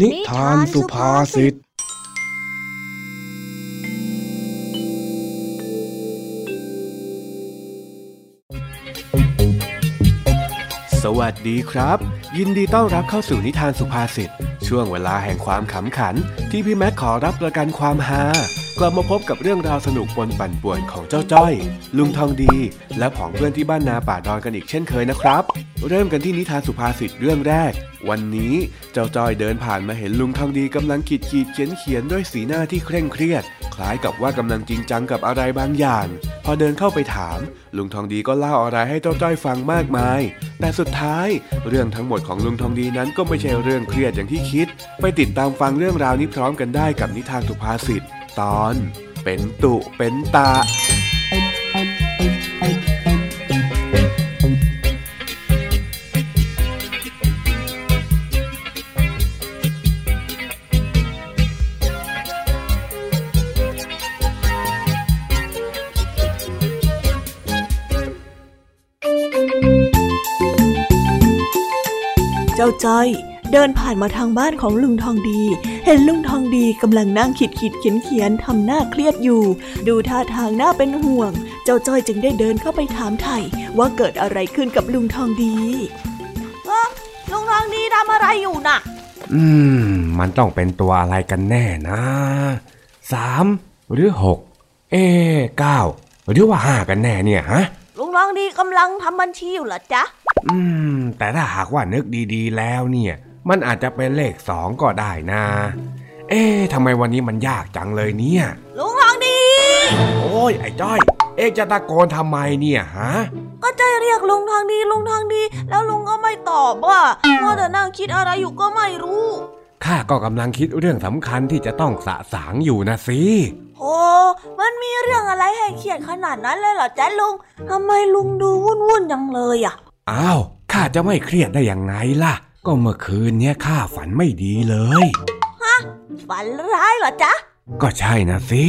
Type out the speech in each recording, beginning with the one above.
นิทานสุภาษิต สวัสดีครับ ยินดีต้อนรับเข้าสู่นิทานสุภาษิต ช่วงเวลาแห่งความขำขันที่พี่แม็กขอรับประกันความฮา กลับมาพบกับเรื่องราวสนุกปนปั่นป่วนของเจ้าจ้อย ลุงทองดี และผองเพื่อนที่บ้านนาป่าดอนกันอีกเช่นเคยนะครับ เริ่มกันที่นิทานสุภาษิตเรื่องแรก วันนี้เจ้าจ้อยเดินผ่านมาเห็นลุงทองดีกำลังขีดขีดเขียนเขียนด้วยสีหน้าที่เคร่งเครียด คล้ายกับว่ากำลังจริงจังกับอะไรบางอย่าง พอเดินเข้าไปถาม ลุงทองดีก็เล่าอะไรให้เจ้าจ้อยฟังมากมาย แต่สุดท้าย เรื่องทั้งหมดของลุงทองดีนั้นก็ไม่ใช่เรื่องเครียดอย่างที่คิด ไปติดตามฟังเรื่องราวนี้พร้อมกันได้กับนิทานสุภาษิต ตอน เป็นตุเป็นตาเจ้าจ้อย เดินผ่านมาทางบ้านของลุงทองดี เห็นลุงทองดีกำลังนั่งขีดขีดเขียนเขียนทำหน้าเครียดอยู่ ดูท่าทางน่าเป็นห่วง เจ้าจ้อยจึงได้เดินเข้าไปถามไถ่ว่าเกิดอะไรขึ้นกับลุงทองดีเออลุงทองดีทำอะไรอยู่น่ะ อืม มันต้องเป็นตัวอะไรกันแน่นะสามหรือหกเอ๊เก้าหรือว่าห้ากันแน่เนี่ยฮะลุงทองดีกำลังทำบัญชีอยู่เหรอจ๊ะ อืม แต่ถ้าหากว่านึกดีๆแล้วเนี่ย มันอาจจะเป็นเลขสองก็ได้นะ เอ๊ะทำไมวันนี้มันยากจังเลยเนี่ย ลุงทองดี โอ้ยไอ้จ้อย เอ๊ะจะตะโกนทำไมเนี่ยฮะ ก็ใจเรียกลุงทองดีลุงทองดี แล้วลุงก็ไม่ตอบว่ามัวแต่นั่งคิดอะไรอยู่ก็ไม่รู้ ข้าก็กำลังคิดเรื่องสำคัญที่จะต้องสะสางอยู่นะสิโอ้ มันมีเรื่องอะไรให้เครียดขนาดนั้นเลยเหรอจ๊ะลุง ทำไมลุงดูวุ่นวุ่นๆจังเลยอะ อ้าว ข้าจะไม่เครียดได้ยังไงล่ะ ก็เมื่อคืนเนี้ยข้าฝันไม่ดีเลยฝันร้ายเหรอจ๊ะ ก็ใช่นะสิ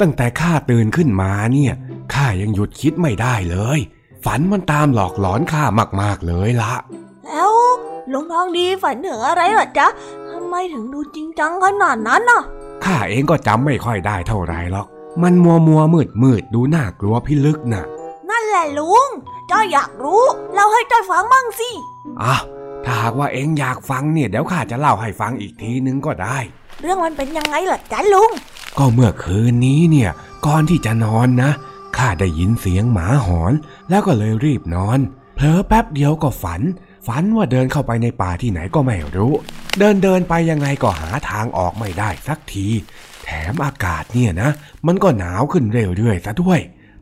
ตั้งแต่ข้าตื่นขึ้นมาเนี่ยข้ายังหยุดคิดไม่ได้เลย ฝันมันตามหลอกหลอนข้ามากๆเลยละแล้วลุงทองดีฝันถึงอะไรเหรอจ๊ะทำไมถึงดูจริงจังขนาดนั้นน่ะข้าเองก็จำไม่ค่อยได้เท่าไหรหรอก มันมัวมัวมืดมืดๆดูน่ากลัวพิลึกน่ะ นั่นแหละลุงจ้อยอยากรู้เล่าให้จ้อยฟังบ้างสิอ้าว ถ้าหากว่าเองอยากฟังเนี่ยเดี๋ยวข้าจะเล่าให้ฟังอีกทีนึงก็ได้ เรื่องมันเป็นยังไงเหรอจ๊ะลุง ก็เมื่อคืนนี้เนี่ยก่อนที่จะนอนนะข้าได้ยินเสียงหมาหอนแล้วก็เลยรีบนอนเผลอแป๊บเดียวก็ฝัน ฝันว่าเดินเข้าไปในป่าที่ไหนก็ไม่รู้ เดินเดินไปยังไงก็หาทางออกไม่ได้สักที แถมอากาศเนี่ยนะ มันก็หนาวขึ้นเรื่อยๆซะด้วย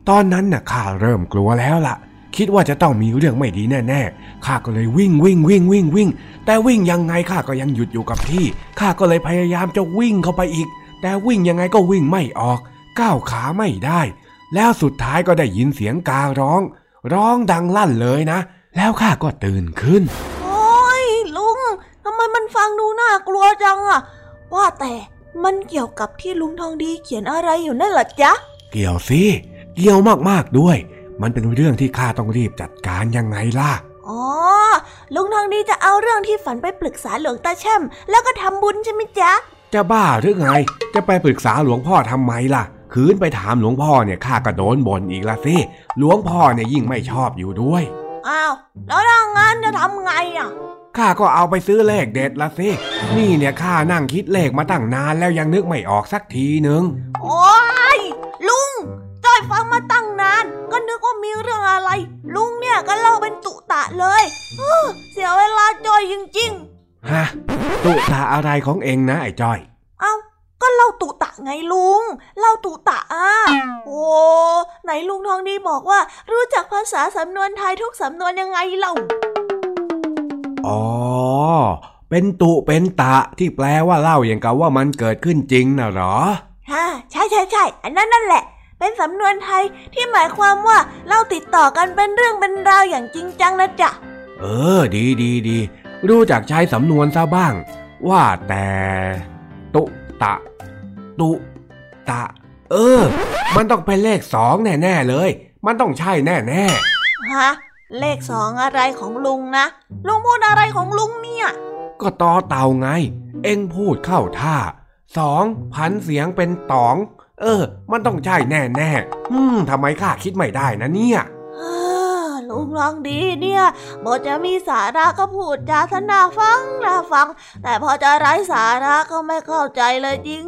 ตอนนั้นน่ะข้าเริ่มกลัวแล้วล่ะ คิดว่าจะต้องมีเรื่องไม่ดีแน่ๆ ข้าก็เลยวิ่งวิ่งวิ่งวิ่งวิ่ง แต่วิ่งยังไงข้าก็ยังหยุดอยู่กับที่ ข้าก็เลยพยายามจะวิ่งเข้าไปอีก แต่วิ่งยังไงก็วิ่งไม่ออก ก้าวขาไม่ได้ แล้วสุดท้ายก็ได้ยินเสียงการ้อง ร้องดังลั่นเลยนะ แล้วข้าก็ตื่นขึ้น โอ้ยลุงทำไมมันฟังดูน่ากลัวจังอะว่าแต่มันเกี่ยวกับที่ลุงทองดีเขียนอะไรอยู่นั่นเหรอจ๊ะ เกี่ยวสิ เกี่ยวมากๆด้วย มันเป็นเรื่องที่ข้าต้องรีบจัดการยังไงล่ะ อ๋อ ลุงทองดีจะเอาเรื่องที่ฝันไปปรึกษาหลวงตาแช่ม แล้วก็ทำบุญใช่ไหมจ๊ะ จะบ้าหรือไง จะไปปรึกษาหลวงพ่อทำไมล่ะ คืนไปถามหลวงพ่อเนี่ยข้าก็โดนบ่นอีกละสิ หลวงพ่อเนี่ยยิ่งไม่ชอบอยู่ด้วย อ้าว แล้วถ้างั้นจะทำไงอะข้าก็เอาไปซื้อเลขเด็ดละสิ นี่เนี่ยข้านั่งคิดเลขมาตั้งนานแล้วยังนึกไม่ออกสักทีนึง โอ้ยลุ งจ้อยฟังมาตั้งนาน ก็นึกว่ามีเรื่องอะไร ลุงเนี่ยก็เล่าเป็นตุตะเลยเฮ้อเสียเวลาจ้อยจริงฮะตุตาอะไรของเองนะไอ้จ้อยๆเอ้าก็เล่าตุตะไงลุง เล่าตุตะอะโอ้ไหนลุงทองดีบอกว่า รู้จักภาษาสำนวนไทยทุกสำนวนยังไงเล่าอ๋อเป็นตุเป็นตะที่แปลว่าเล่าอย่างกับว่ามันเกิดขึ้นจริงนะเหรอฮ่าใช่ใช่ใช่อันนั้นนั่นแหละ เป็นสำนวนไทยที่หมายความว่าเราติดต่อกันเป็นเรื่องเป็นราวอย่างจริงจังนะจ๊ะ เออ ดีดีดีรู้จักใช้สำนวนซะบ้าง ว่าแต่ ตุตะ ตุตะ เออ มันต้องเป็นเลขสองแน่ๆเลย มันต้องใช่แน่ฮะเลขสองอะไรของลุงนะลุงพูดอะไรของลุงเนี่ย ก็ต่อเต่าไง เอ็งพูดเข้าท่าสองพันเสียงเป็นตอง เออ มันต้องใช่แน่แน่ๆอืมทำไมข้าคิดไม่ได้นะเนี่ยอ่าลุงลองดีเนี่ยบทจะมีสาระก็พูดจาสนาฟังนาฟัง แต่พอจะไร้สาระก็ไม่เข้าใจเลยจริง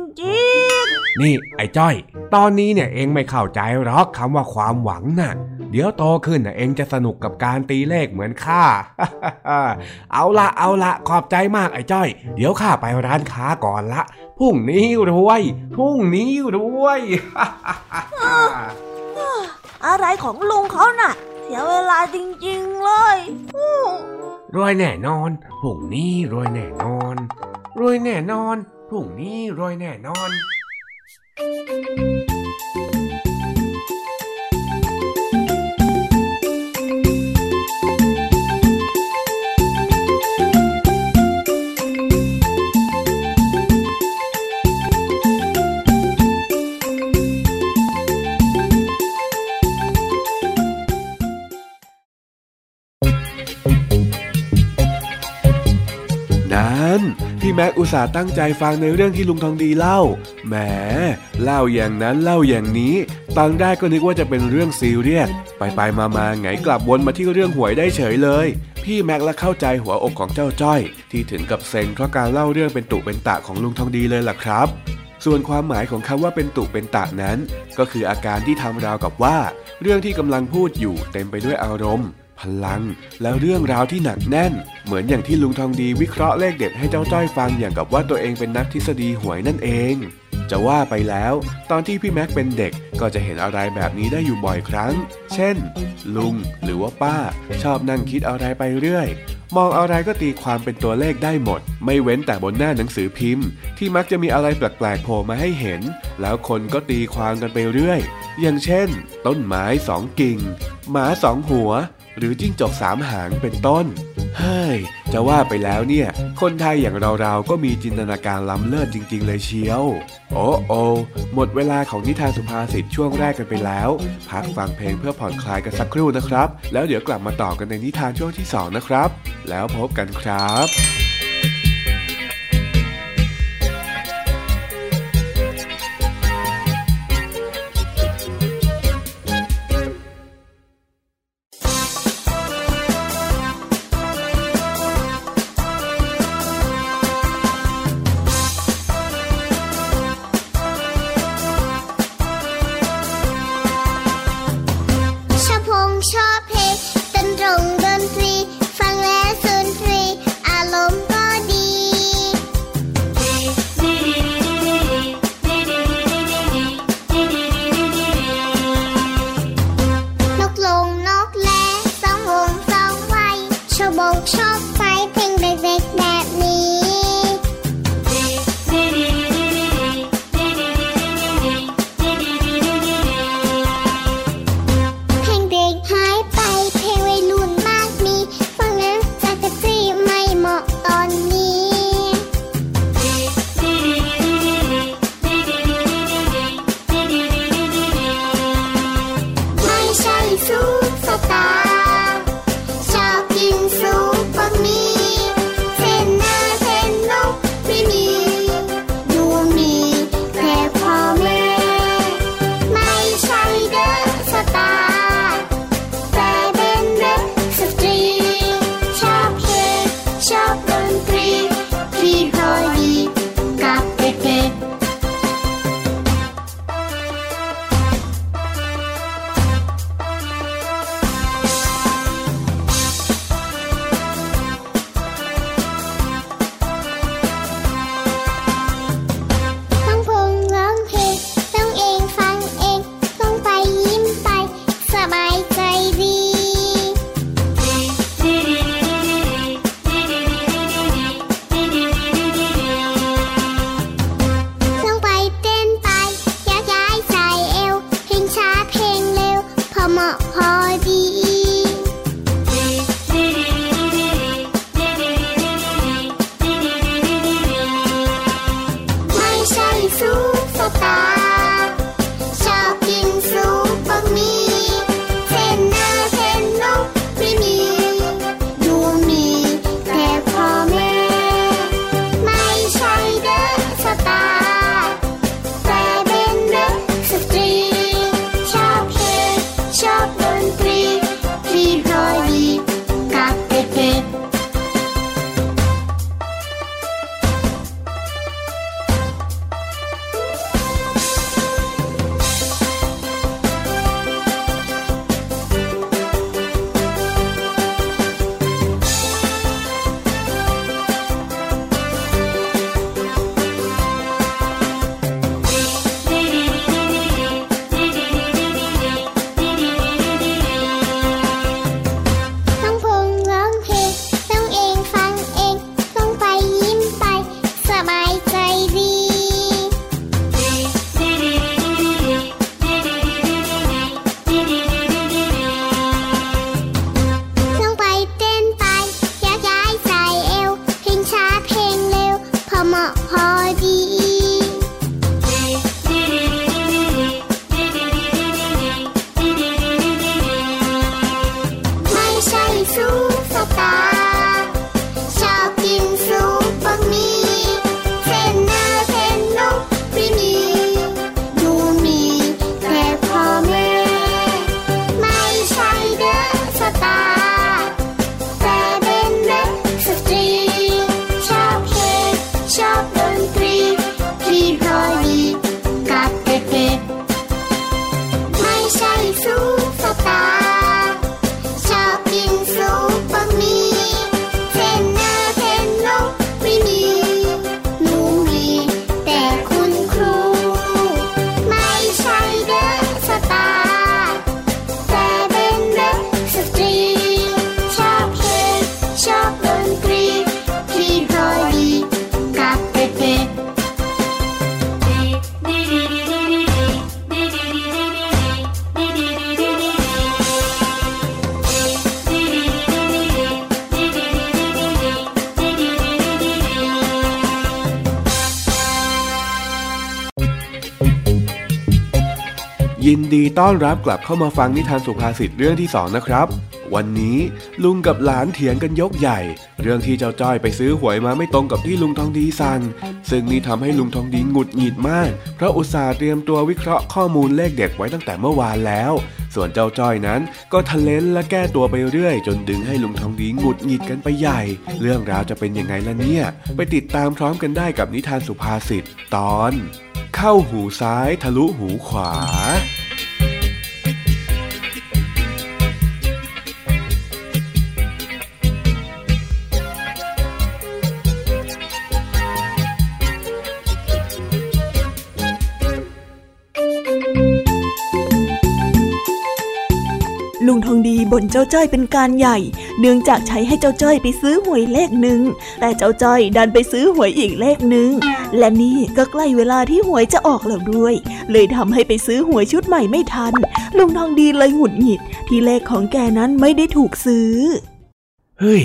นี่ไอ้จ้อย ตอนนี้เนี่ยเองไม่เข้าใจหรอกคำว่าความหวังน่ะ เดี๋ยวโตขึ้นน่ะเองจะสนุกกับการตีเลขเหมือนข้า เอาละเอาละขอบใจมากไอ้จ้อย เดี๋ยวข้าไปร้านค้าก่อนละพรุ่งนี้รวยพรุ่งนี้รวยๆอะไรของลุงเขาน่ะ เสียเวลาจริงๆเลยอู้รวยแน่นอนพรุ่งนี้รวยแน่นอนรวยแน่นอนพรุ่งนี้รวยแน่นอน นั้นพี่แม็กอุตส่าห์ตั้งใจฟังในเรื่องที่ลุงทองดีเล่า แหม เล่าอย่างนั้นเล่าอย่างนี้ ตอนแรกก็นึกว่าจะเป็นเรื่องซีเรียส ไปไปมามาไงกลับวนมาที่เรื่องหวยได้เฉยเลย พี่แม็กละเข้าใจหัวอกของเจ้าจ้อย ที่ถึงกับเซ็งเพราะการเล่าเรื่องเป็นตุเป็นตะของลุงทองดีเลยล่ะครับส่วนความหมายของคำว่าเป็นตุเป็นตะนั้น ก็คืออาการที่ทำราวกับว่า เรื่องที่กำลังพูดอยู่เต็มไปด้วยอารมณ์ พลัง และเรื่องราวที่หนักแน่น เหมือนอย่างที่ลุงทองดีวิเคราะห์เลขเด็ดให้เจ้าจ้อยฟังอย่างกับว่าตัวเองเป็นนักทฤษฎีหวยนั่นเอง จะว่าไปแล้ว ตอนที่พี่แม็กเป็นเด็กก็จะเห็นอะไรแบบนี้ได้อยู่บ่อยครั้ง เช่น ลุงหรือว่าป้า ชอบนั่งคิดอะไรไปเรื่อย มองอะไรก็ตีความเป็นตัวเลขได้หมด ไม่เว้นแต่บนหน้าหนังสือพิมพ์ ที่มักจะมีอะไรแปลกๆโผล่มาให้เห็น แล้วคนก็ตีความกันไปเรื่อย อย่างเช่น ต้นไม้สองกิ่ง หมาสองหัว หรือจิ้งจกสามหางเป็นต้น เฮ้ย จะว่าไปแล้วเนี่ย คนไทยอย่างเราๆ ก็มีจินตนาการล้ำเลิศจริง ๆ เลยเชียว โอ้โอหมดเวลาของนิทานสุภาษิตช่วงแรกกันไปแล้ว พักฟังเพลงเพื่อผ่อนคลายกันสักครู่นะครับ แล้วเดี๋ยวกลับมาต่อกันในนิทานช่วงที่สองนะครับ แล้วพบกันครับ ต้อนรับกลับเข้ามาฟังนิทานสุภาษิตเรื่องที่สองนะครับ วันนี้ลุงกับหลานเถียงกันยกใหญ่ เรื่องที่เจ้าจ้อยไปซื้อหวยมาไม่ตรงกับที่ลุงทองดีสั่งซึ่งนี่ทำให้ลุงทองดีหงุดหงิดมาก เพราะอุตส่าห์เตรียมตัววิเคราะห์ข้อมูลเลขเด็ดไว้ตั้งแต่เมื่อวานแล้ว ส่วนเจ้าจ้อยนั้นก็ทะเลนและแก้ตัวไปเรื่อย จนดึงให้ลุงทองดีหงุดหงิดกันไปใหญ่ เรื่องราวจะเป็นยังไงล่ะเนี่ย ไปติดตามพร้อมกันได้กับนิทานสุภาษิตตอน เข้าหูซ้ายทะลุหูขวา บ่นเจ้าจ้อยเป็นการใหญ่ เนื่องจากใช้ให้เจ้าจ้อยไปซื้อหวยเลขหนึ่ง แต่เจ้าจ้อยดันไปซื้อหวยอีกเลขหนึ่ง และนี่ก็ใกล้เวลาที่หวยจะออกแล้วด้วย เลยทำให้ไปซื้อหวยชุดใหม่ไม่ทัน ลุงทองดีเลยหงุดหงิด ที่เลขของแกนั้นไม่ได้ถูกซื้อ เฮ้ย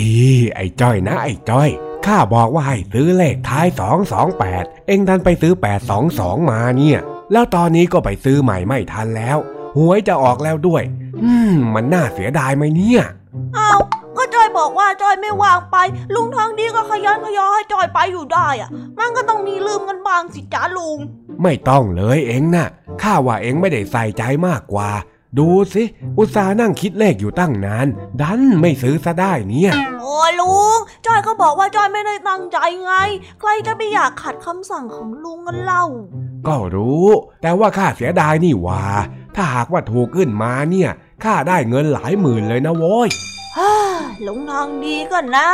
ไอ้จ้อยนะไอ้จ้อยข้าบอกว่าให้ซื้อเลขท้ายสองสองแปดเอ็งดันไปซื้อแปดสองสองมาเนี่ย แล้วตอนนี้ก็ไปซื้อใหม่ไม่ทันแล้ว หวยจะออกแล้วด้วย อืม มันน่าเสียดายไหมเนี่ยเอาก็จอยบอกว่าจอยไม่ว่างไป ลุงทองดีก็ขยันขยอให้จอยไปอยู่ได้อะมันก็ต้องมีลืมกันบ้างสิจ้าลุง ไม่ต้องเลยเอ็งนะ่ะข้าว่าเอ็งไม่ได้ใส่ใจมากกว่า ดูสิอุตส่าห์นั่งคิดเลขอยู่ตั้งนาน ดันไม่ซื้อซะได้เนี่ยโอ้ยลุงจอยก็บอกว่าจอยไม่ได้ตั้งใจไง ใครจะไปอยากขัดคำสั่งของลุงกันเล่า ก็รู้ แต่ว่าข้าเสียดายนี่หว่า ถ้าหากว่าถูกขึ้นมาเนี่ย ข้าได้เงินหลายหมื่นเลยนะโว้ยฮ่าลุงทองดีก่อนนะ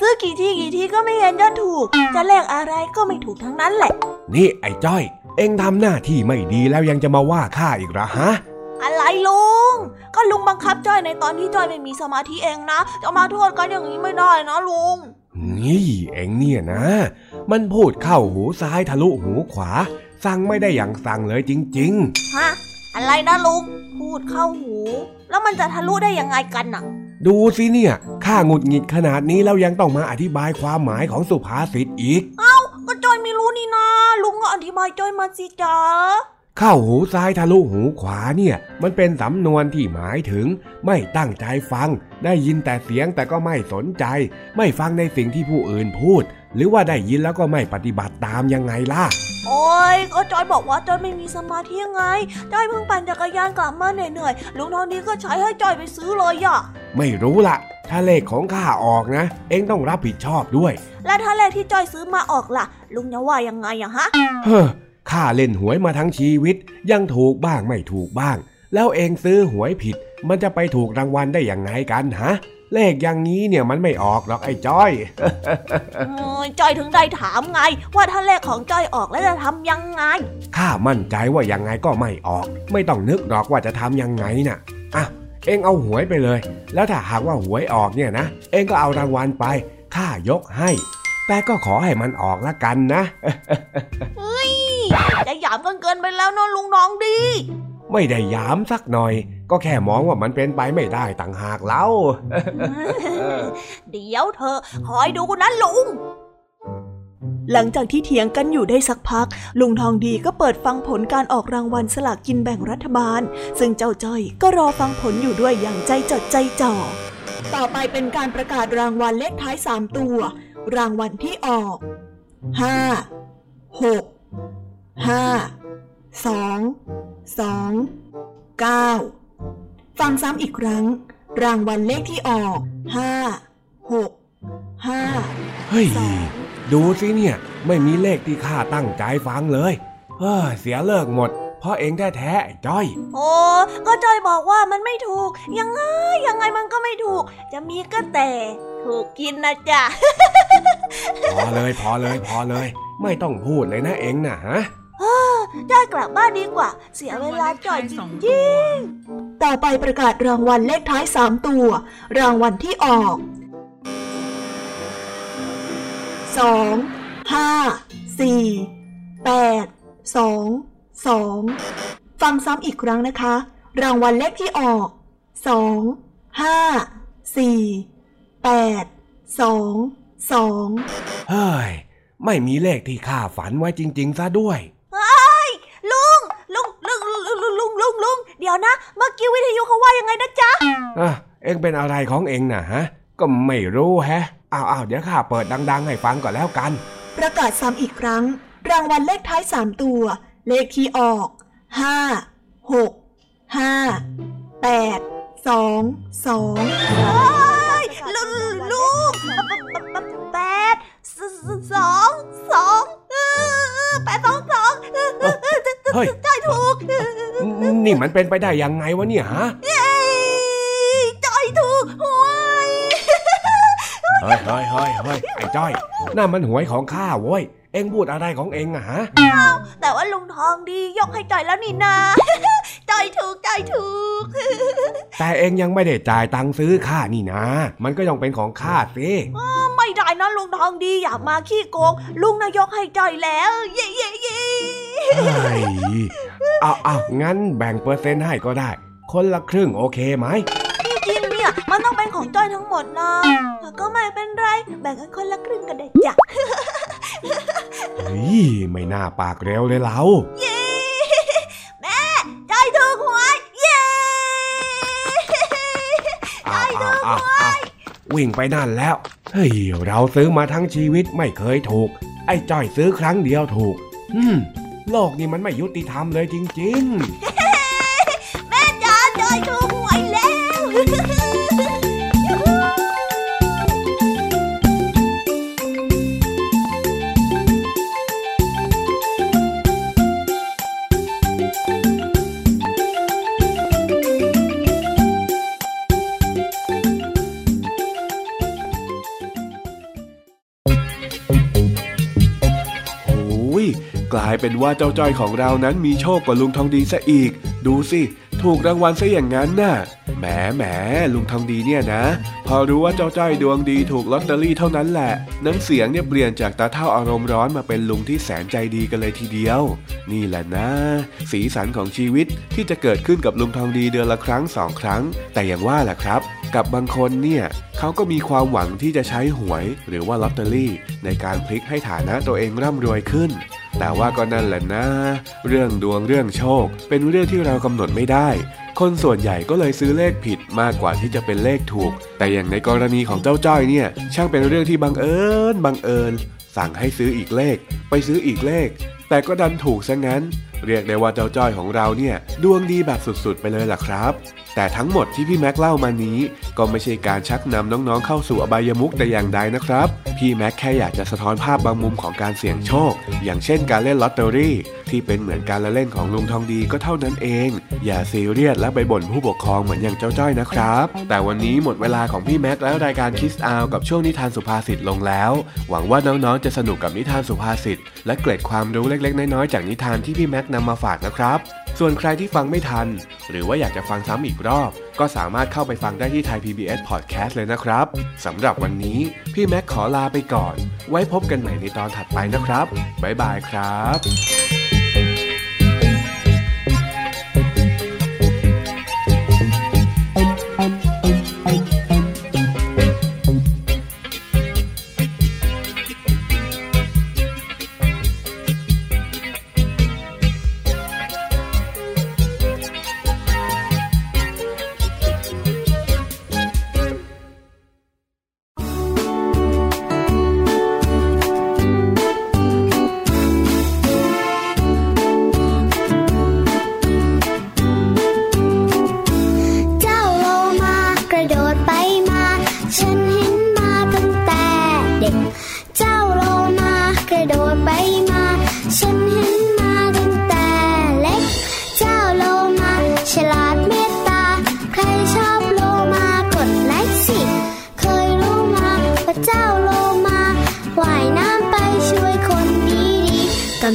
ซื้อกี่ทีกี่ทีก็ไม่เห็นจะถูก จะเลขอะไรก็ไม่ถูกทั้งนั้นแหละ นี่ไอ้จ้อย เอ็งทำหน้าที่ไม่ดีแล้วยังจะมาว่าข้าอีกเหรอฮะ อะไรลุง ก็ลุงบังคับจอยในตอนที่จอยไม่มีสมาธิเองนะ จะมาโทษกันอย่างนี้ไม่ได้นะลุง นี่เอ็งเนี่ยนะ มันพูดเข้าหูซ้ายทะลุหูขวา สั่งไม่ได้อย่างสั่งเลยจริงฮะ อะไรนะลุง พูดเข้าหู แล้วมันจะทะลุได้ยังไงกันน่ะๆดูสิเนี่ยข้าหงุดหงิดขนาดนี้แล้วยังต้องมาอธิบายความหมายของสุภาษิตอีกก็จอยไม่รู้นี่นะลุงก็อธิบายจอยมาสิจ๊ะเข้าหูซ้ายทะลุหูขวาเนี่ย มันเป็นสำนวนที่หมายถึง ไม่ตั้งใจฟัง ได้ยินแต่เสียงแต่ก็ไม่สนใจ ไม่ฟังในสิ่งที่ผู้อื่นพูด หรือว่าได้ยินแล้วก็ไม่ปฏิบัติตามยังไงล่ะ โอ้ยก็จอยบอกว่าจอยไม่มีสมาธิยังไง จอยเพิ่งปั่นจักรยานกลับมาเหนื่อยๆลุงทองดีก็ใช้ให้จอยไปซื้อเลยอะไม่รู้ละถ้าเลขของข้าออกนะ เอ็งต้องรับผิดชอบด้วย แล้วถ้าเลขที่จอยซื้อมาออกล่ะ ลุงจะว่ายังไงอะฮะ เฮ้อข้าเล่นหวยมาทั้งชีวิต ยังถูกบ้างไม่ถูกบ้าง แล้วเองซื้อหวยผิด มันจะไปถูกรางวัลได้ยังไงกันฮะ เลขอย่างนี้เนี่ยมันไม่ออกหรอกไอ้จ้อยโอ้ยจอยถึงได้ถามไง ว่าถ้าเลขของจอยออกแล้วจะทำยังไง ข้ามั่นใจว่ายังไงก็ไม่ออก ไม่ต้องนึกหรอกว่าจะทำยังไงน่ะอะเองเอาหวยไปเลย แล้วถ้าหากว่าหวยออกเนี่ยนะ เองก็เอารางวัลไป ข้ายกให้ แต่ก็ขอให้มันออกละกันนะจะหยามกันเกินไปแล้วเนอะลุงน้องดี ไม่ได้ยามสักหน่อย ก็แค่มองว่ามันเป็นไปไม่ได้ต่างหากเล่าเดี๋ยวเธอคอยดูนะลุง หลังจากที่เถียงกันอยู่ได้สักพัก ลุงทองดีก็เปิดฟังผลการออกรางวัลสลากกินแบ่งรัฐบาล ซึ่งเจ้าจ้อยก็รอฟังผลอยู่ด้วยอย่างใจจดใจจ่อ ต่อไปเป็นการประกาศรางวัลเลขท้ายสามตัว รางวัลที่ออกห้าหกห้าสอง สองเก้าฟังซ้ำอีกครั้ง รางวัลเลขที่ออกห้าหกห้าเฮ้ย ดูสิเนี่ย ไม่มีเลขที่ข้าตั้งใจฟังเลยเฮ้ยเสียเลิกหมดเพราะเองแท้ๆไอ้จ้อย โอ้ก็จอยบอกว่ามันไม่ถูก ยังไงยังไงมันก็ไม่ถูก จะมีก็แต่ ถูกกินนะจ๊ะ พอเลยพอเลยพอเลย ไม่ต้องพูดเลยนะเองนะฮะ จอยกลับบ้านดีกว่า เสียเวลาจอยจริงๆต่อไปประกาศรางวัลเลขท้ายสามตัว รางวัลที่ออกสองห้าสี่แปดสองสองฟังซ้ำอีกครั้งนะคะ รางวัลเลขที่ออกสองห้าสี่แปดสองสองเฮ้ย ไม่มีเลขที่ข้าฝันไว้จริง ๆ ซะด้วย เดี๋ยวนะ เมื่อกี้วิทยุเขาว่ายังไงนะจ๊ะอะเอ็งเป็นอะไรของเอ็งน่ะฮะ ก็ไม่รู้แฮะอ้าวอ้าวเดี๋ยวข้าเปิดดัง ๆ ให้ฟังก่อนแล้วกัน ประกาศซ้ำอีกครั้ง รางวัลเลขท้ายสามตัว เลขที่ออกห้าหกห้าแปดสองสองลูลูกแปดสองสอง เฮ้ยใจถูก นี่มันเป็นไปได้ยังไงวะเนี่ยฮะใจถูกหวยเฮ้ยเฮ้ยเฮ้ยเฮ้ยไอ้จ้อยนั่นมันหวยของข้าเว้ยเอ็งพูดอะไรของเอ็งอะฮะแต่ว่าลุงทองดียกให้ใจแล้วนี่นาใจถูกใจถูก แต่เอ็งยังไม่ได้จ่ายตังค์ซื้อข้านี่นะ มันก็ยังเป็นของข้าสิ ไม่ได้นะลุงทองดีอย่ามาขี้โกง ลุงนายกให้ใจแล้ว เย่เย่เย่เฮ้ยเอาเอางั้นแบ่งเปอร์เซ็นต์ให้ก็ได้ คนละครึ่งโอเคไหมที่จริงเนี่ยมันต้องเป็นของจ้อยทั้งหมดนะแต่ก็ไม่เป็นไร แบ่งกันคนละครึ่งกันได้จ้ะเฮ้ยไม่น่าปากเร็วเลยเราเย่แม่ใจถูกหวยเย่อ้าวอ้าวอ้าวอ้าววิ่งไปนั่นแล้ว เฮ้ยเราซื้อมาทั้งชีวิตไม่เคยถูก ไอ้จ้อยซื้อครั้งเดียวถูก อืม โลกนี้มันไม่ยุติธรรมเลยจริง ๆ เป็นว่าเจ้าจ้อยของเรานั้นมีโชคกว่าลุงทองดีซะอีก ดูสิถูกรางวัลซะอย่างนั้นน่ะแหมแหมลุงทองดีเนี่ยนะ พอรู้ว่าเจ้าจ้อยดวงดีถูกลอตเตอรี่เท่านั้นแหละ น้ำเสียงเนี่ยเปลี่ยนจากตาเท่าอารมณ์ร้อนมาเป็นลุงที่แสนใจดีกันเลยทีเดียว นี่แหละนะ สีสันของชีวิตที่จะเกิดขึ้นกับลุงทองดีเดือนละครั้งสองครั้ง แต่อย่างว่าแหละครับ กับบางคนเนี่ยเขาก็มีความหวังที่จะใช้หวย หรือว่าลอตเตอรี่ ในการพลิกให้ฐานะตัวเองร่ำรวยขึ้น แต่ว่าก็นั่นแหละนะ เรื่องดวงเรื่องโชค เป็นเรื่องที่เรากำหนดไม่ได้ คนส่วนใหญ่ก็เลยซื้อเลขผิดมากกว่าที่จะเป็นเลขถูก แต่อย่างในกรณีของเจ้าจ้อยเนี่ย ช่างเป็นเรื่องที่บังเอิญบังเอิญ สั่งให้ซื้ออีกเลข ไปซื้ออีกเลข แต่ก็ดันถูกซะงั้น เรียกได้ว่าเจ้าจ้อยของเราเนี่ยดวงดีแบบสุดๆ ไปเลยล่ะครับ แต่ทั้งหมดที่พี่แม็กเล่ามานี้ ก็ไม่ใช่การชักนำน้องๆเข้าสู่อบายมุกแต่อย่างใดนะครับ พี่แม็กแค่อยากจะสะท้อนภาพบางมุมของการเสี่ยงโชค อย่างเช่นการเล่นลอตเตอรี่ ที่เป็นเหมือนการละเล่นของลุงทองดีก็เท่านั้นเอง อย่าซีเรียสและไปบ่นผู้ปกครองเหมือนอย่างเจ้าจ้อยนะครับ แต่วันนี้หมดเวลาของพี่แม็กและรายการคิสอาวกับช่วงนิทานสุภาษิตลงแล้ว หวังว่าน้องๆจะสนุกกับนิทานสุภาษิตและเกร็ดความรู้เล็กๆน้อยๆจากนิทานที่พี่แม็กนำมาฝากนะครับ ส่วนใครที่ฟังไม่ทัน หรือว่าอยากจะฟังซ้ำอีกรอบ ก็สามารถเข้าไปฟังได้ที่ไทย PBS Podcast เลยนะครับสำหรับวันนี้ พี่แม็กขอลาไปก่อน ไว้พบกันใหม่ในตอนถัดไปนะครับ บ๊ายบายครับ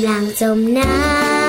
ำลังจมน้ำ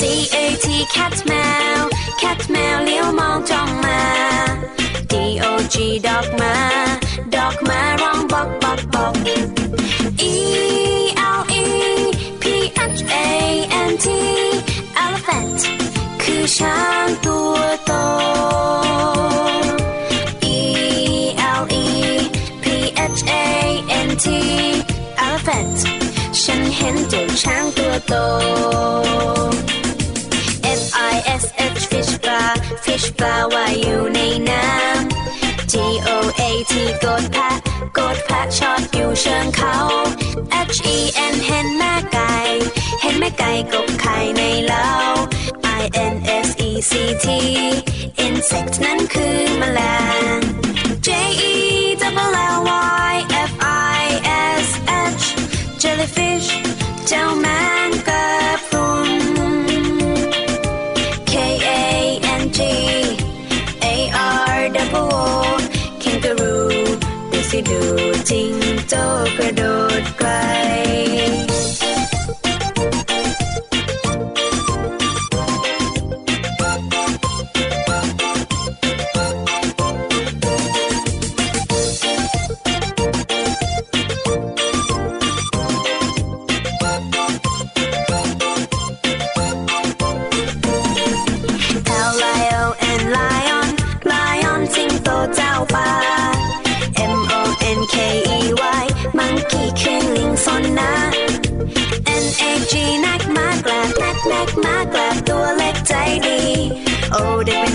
C A T cat man. H ปลาว่าอยู่ในน้ำ G O A T กดแพะกดแพะชอบอยู่เชิงเขา H E N เห็นแม่ไก่เห็นแม่ไก่กบไข่ในเล้า I N S E C T insect นั้นคือแมลง J E W L Y ดูจริงโจกระโดดกลา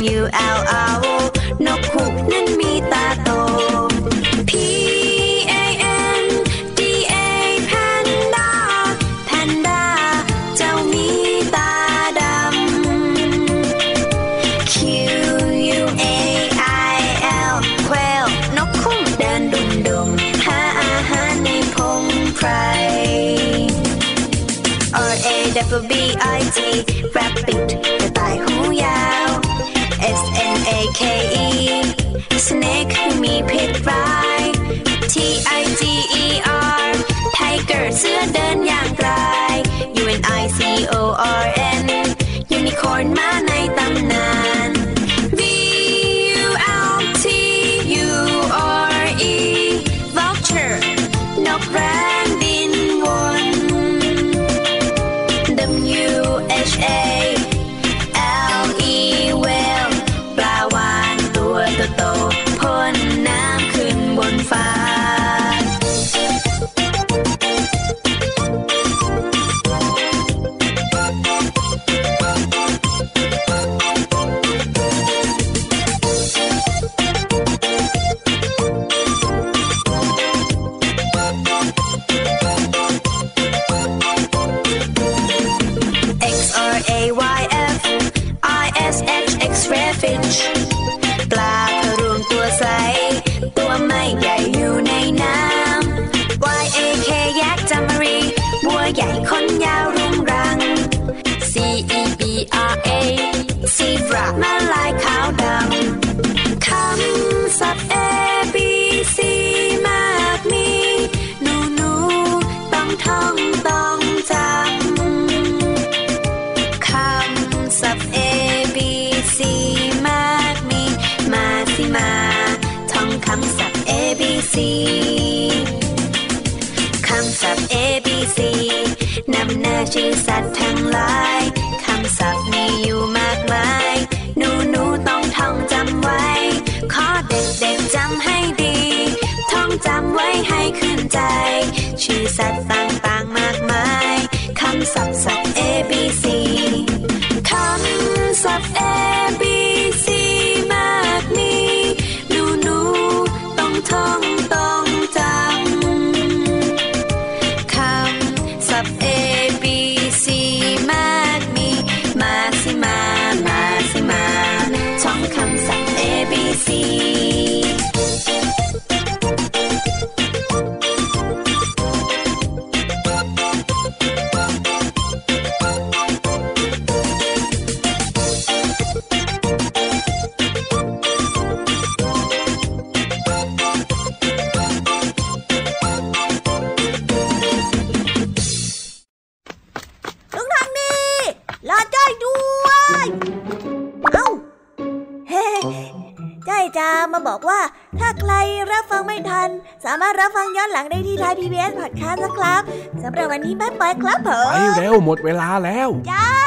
you out. chi sat thang lai concept. หมดเวลาแล้ว จ้า